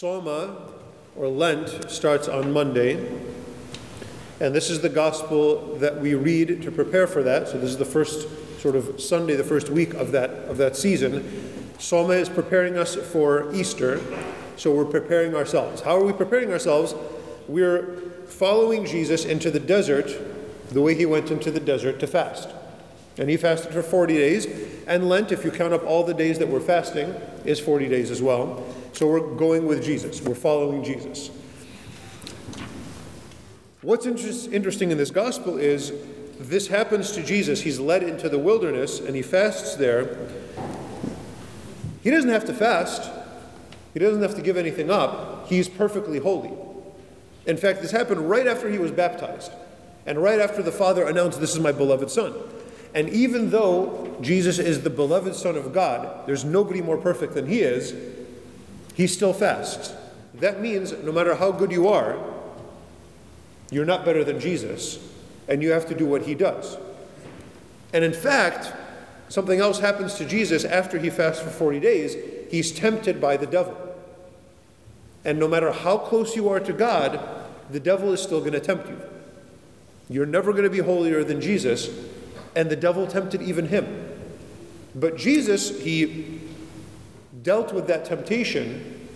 Soma, or Lent, starts on Monday. And this is the gospel that we read to prepare for that. So this is the first sort of Sunday, the first week of that, of that season. Soma is preparing us for Easter. So we're preparing ourselves. How are we preparing ourselves? We're following Jesus into the desert the way he went into the desert to fast. And he fasted for 40 days. And Lent, if you count up all the days that we're fasting, is 40 days as well. So we're going with Jesus, we're following Jesus. What's interest, interesting in this gospel is this happens to Jesus. He's led into the wilderness and he fasts there. He doesn't have to fast, he doesn't have to give anything up. He's perfectly holy. In fact, this happened right after he was baptized and right after the Father announced, This is my beloved Son. And even though Jesus is the beloved Son of God, there's nobody more perfect than he is, he still fasts. That means no matter how good you are, you're not better than Jesus, and you have to do what he does. And in fact, something else happens to Jesus after he fasts for 40 days. He's tempted by the devil. And no matter how close you are to God, the devil is still going to tempt you. You're never going to be holier than Jesus, and the devil tempted even him. But Jesus, he dealt with that temptation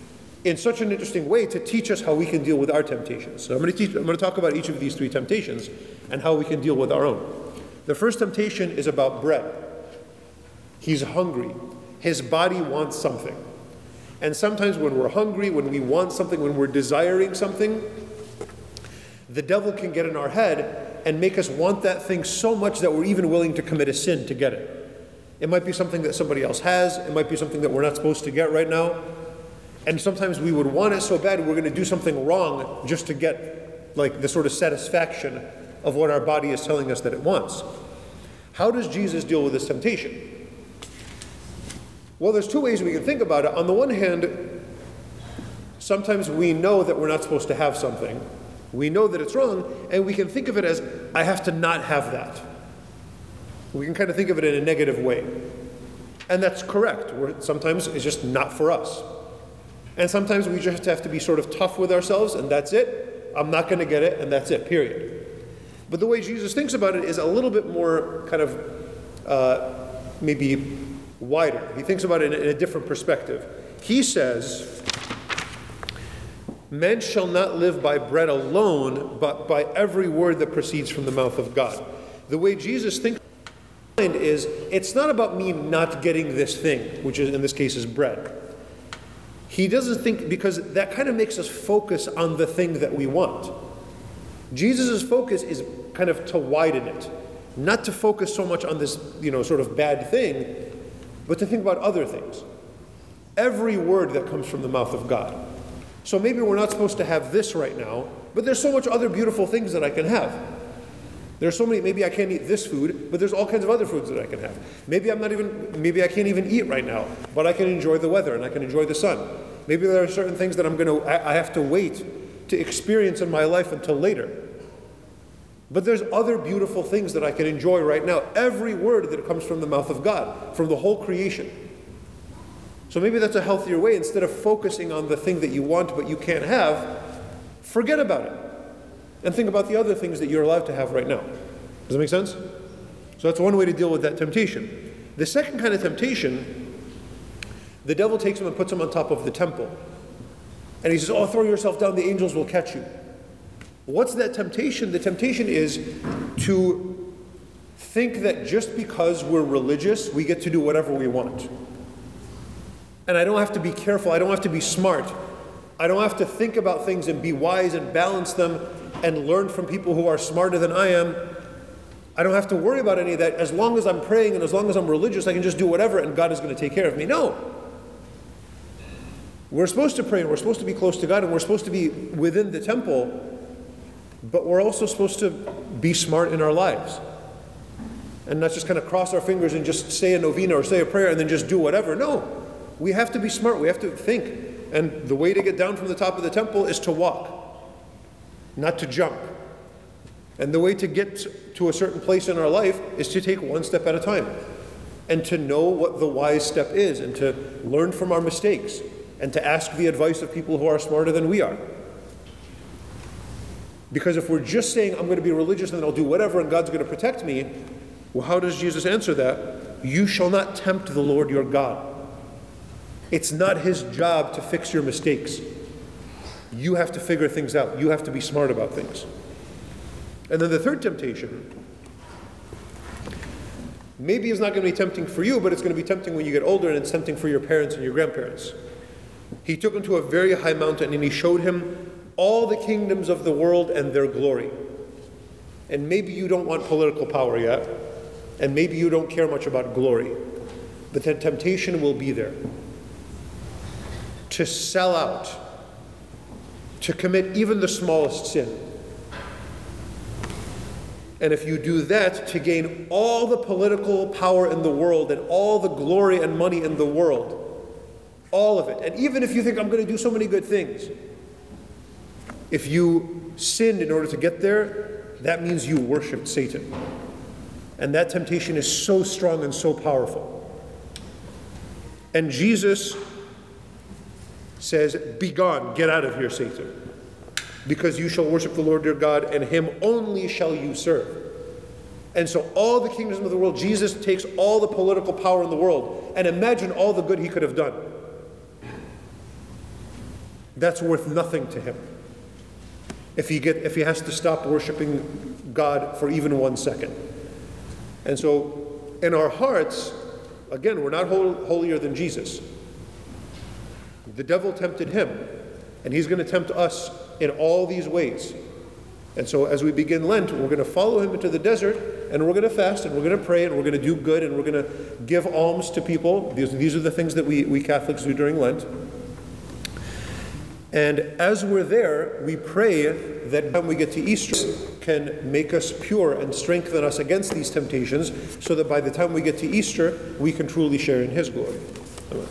in such an interesting way to teach us how we can deal with our temptations. So I'm going to, teach, I'm going to talk about each of these three temptations and how we can deal with our own. The first temptation is about bread. He's hungry. His body wants something. And sometimes when we're hungry, when we want something, when we're desiring something, the devil can get in our head and make us want that thing so much that we're even willing to commit a sin to get it. It might be something that somebody else has, it might be something that we're not supposed to get right now. And sometimes we would want it so bad we're going to do something wrong just to get like the sort of satisfaction of what our body is telling us that it wants. How does Jesus deal with this temptation? Well, there's two ways we can think about it. On the one hand, sometimes we know that we're not supposed to have something. We know that it's wrong, and we can think of it as, I have to not have that. We can kind of think of it in a negative way. And that's correct. We're, sometimes it's just not for us. And sometimes we just have to be sort of tough with ourselves, and that's it. I'm not going to get it, and that's it, period. But the way Jesus thinks about it is a little bit more kind of uh, maybe wider. He thinks about it in in a different perspective. He says, Men shall not live by bread alone, but by every word that proceeds from the mouth of God. The way Jesus thinks is it's not about me not getting this thing, which is in this case is bread. He doesn't think because that kind of makes us focus on the thing that we want. Jesus' focus is kind of to widen it, not to focus so much on this, you know, sort of bad thing, but to think about other things. Every word that comes from the mouth of God. So maybe we're not supposed to have this right now, but there's so much other beautiful things that I can have. There's so many, maybe I can't eat this food, but there's all kinds of other foods that I can have. Maybe I'm not even, maybe I can't even eat right now, but I can enjoy the weather and I can enjoy the sun. Maybe there are certain things that I'm going to, I have to wait to experience in my life until later. But there's other beautiful things that I can enjoy right now. Every word that comes from the mouth of God, from the whole creation. So maybe that's a healthier way. Instead of focusing on the thing that you want but you can't have, forget about it and think about the other things that you're allowed to have right now. Does that make sense? So that's one way to deal with that temptation. The second kind of temptation, the devil takes him and puts him on top of the temple. And he says, Oh, throw yourself down, the angels will catch you. What's that temptation? The temptation is to think that just because we're religious, we get to do whatever we want. And I don't have to be careful, I don't have to be smart. I don't have to think about things and be wise and balance them and learn from people who are smarter than I am. I don't have to worry about any of that. As long as I'm praying and as long as I'm religious, I can just do whatever and God is going to take care of me. No. We're supposed to pray and we're supposed to be close to God and we're supposed to be within the temple, but we're also supposed to be smart in our lives and not just kind of cross our fingers and just say a novena or say a prayer and then just do whatever. No. We have to be smart, we have to think. And the way to get down from the top of the temple is to walk, not to jump. And the way to get to a certain place in our life is to take one step at a time and to know what the wise step is and to learn from our mistakes and to ask the advice of people who are smarter than we are. Because if we're just saying, I'm going to be religious and I'll do whatever and God's going to protect me, well, how does Jesus answer that? You shall not tempt the Lord your God. It's not his job to fix your mistakes. You have to figure things out. You have to be smart about things. And then the third temptation maybe is not going to be tempting for you, but it's going to be tempting when you get older, and it's tempting for your parents and your grandparents. He took him to a very high mountain and he showed him all the kingdoms of the world and their glory. And maybe you don't want political power yet, and maybe you don't care much about glory, but the temptation will be there to sell out, to commit even the smallest sin. And if you do that, to gain all the political power in the world and all the glory and money in the world, all of it. And even if you think, I'm going to do so many good things, if you sinned in order to get there, that means you worshiped Satan. And that temptation is so strong and so powerful. And Jesus says, Begone, get out of here, Satan because you shall worship the Lord your God, and him only shall you serve. And so, all the kingdoms of the world, Jesus takes all the political power in the world, and imagine all the good he could have done. That's worth nothing to him. If he, get, if he has to stop worshiping God for even one second. And so, in our hearts, again, we're not holier than Jesus. The devil tempted him, and he's going to tempt us in all these ways. And so, as we begin Lent, we're going to follow him into the desert, and we're going to fast, and we're going to pray, and we're going to do good, and we're going to give alms to people. These, these are the things that we, we Catholics do during Lent. And as we're there, we pray that when we get to Easter, can make us pure and strengthen us against these temptations, so that by the time we get to Easter, we can truly share in His glory. Amen.